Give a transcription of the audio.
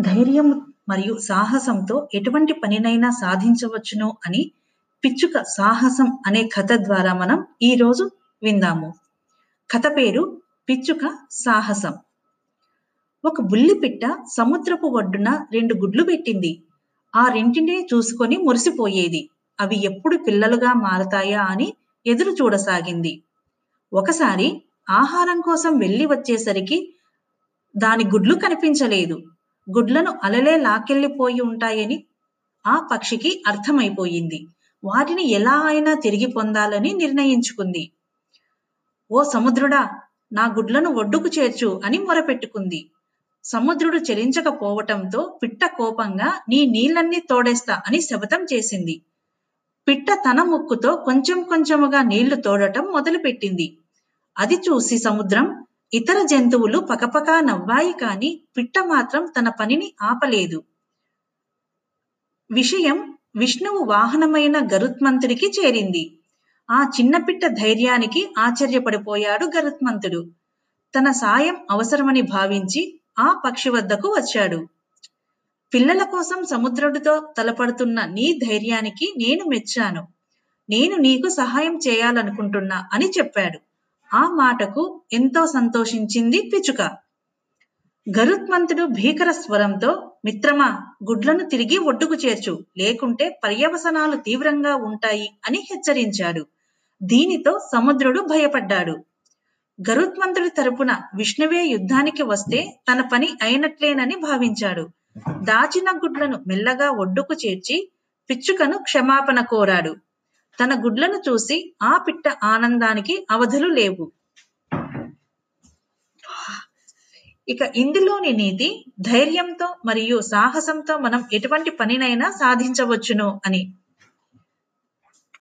ధైర్యం మరియు సాహసంతో ఎటువంటి పనినైనా సాధించవచ్చును అని పిచ్చుక సాహసం అనే కథ ద్వారా మనం ఈరోజు విందాము. కథ పేరు పిచ్చుక సాహసం. ఒక బుల్లిపిట్ట సముద్రపు ఒడ్డున రెండు గుడ్లు పెట్టింది. ఆ రెంటినే చూసుకొని మురిసిపోయేది. అవి ఎప్పుడు పిల్లలుగా మారతాయా అని ఎదురు చూడసాగింది. ఒకసారి ఆహారం కోసం వెళ్ళి వచ్చేసరికి దాని గుడ్లు కనిపించలేదు. గుడ్లను అలలే లాకెళ్ళిపోయి ఉంటాయని ఆ పక్షికి అర్థమైపోయింది. వాటిని ఎలా అయినా తిరిగి పొందాలని నిర్ణయించుకుంది. ఓ సముద్రుడా నా గుడ్లను ఒడ్డుకు చేర్చు అని మొరపెట్టుకుంది. సముద్రుడు చెలించకపోవటంతో పిట్ట కోపంగా నీ నీళ్ళన్నీ తోడేస్తా అని శపథం చేసింది. పిట్ట తన ముక్కుతో కొంచెం కొంచెముగా నీళ్ళు తోడటం మొదలుపెట్టింది. అది చూసి సముద్రం ఇతర జంతువులు పకపకా నవ్వాయి కాని పిట్ట మాత్రం తన పనిని ఆపలేదు. విషయం విష్ణువు వాహనమైన గరుత్మంతుడికి చేరింది. ఆ చిన్న పిట్ట ధైర్యానికి ఆశ్చర్యపడిపోయాడు గరుత్మంతుడు. తన సాయం అవసరమని భావించి ఆ పక్షి వద్దకు వచ్చాడు. పిల్లల కోసం సముద్రుడితో తలపడుతున్న నీ ధైర్యానికి నేను మెచ్చాను. నేను నీకు సహాయం చేయాలనుకుంటున్నా అని చెప్పాడు. ఆ మాటకు ఎంతో సంతోషించింది పిచుక గరుత్మంతుడు భీకర స్వరంతో మిత్రమా గుడ్లను తిరిగి ఒడ్డుకు చేర్చు. లేకుంటే పర్యవసనాలు తీవ్రంగా ఉంటాయి అని హెచ్చరించాడు. దీనితో సముద్రుడు భయపడ్డాడు. గరుత్మంతుడి తరపున విష్ణువే యుద్ధానికి వస్తే తన పని అయినట్లేనని భావించాడు. దాచిన గుడ్లను మెల్లగా ఒడ్డుకు చేర్చి పిచ్చుకను క్షమాపణ కోరాడు. తన గుడ్లను చూసి ఆ పిట్ట ఆనందానికి అవధులు లేవు. ఇక ఇందులోని నీతి ధైర్యంతో మరియు సాహసంతో మనం ఎటువంటి పనినైనా సాధించవచ్చును అని.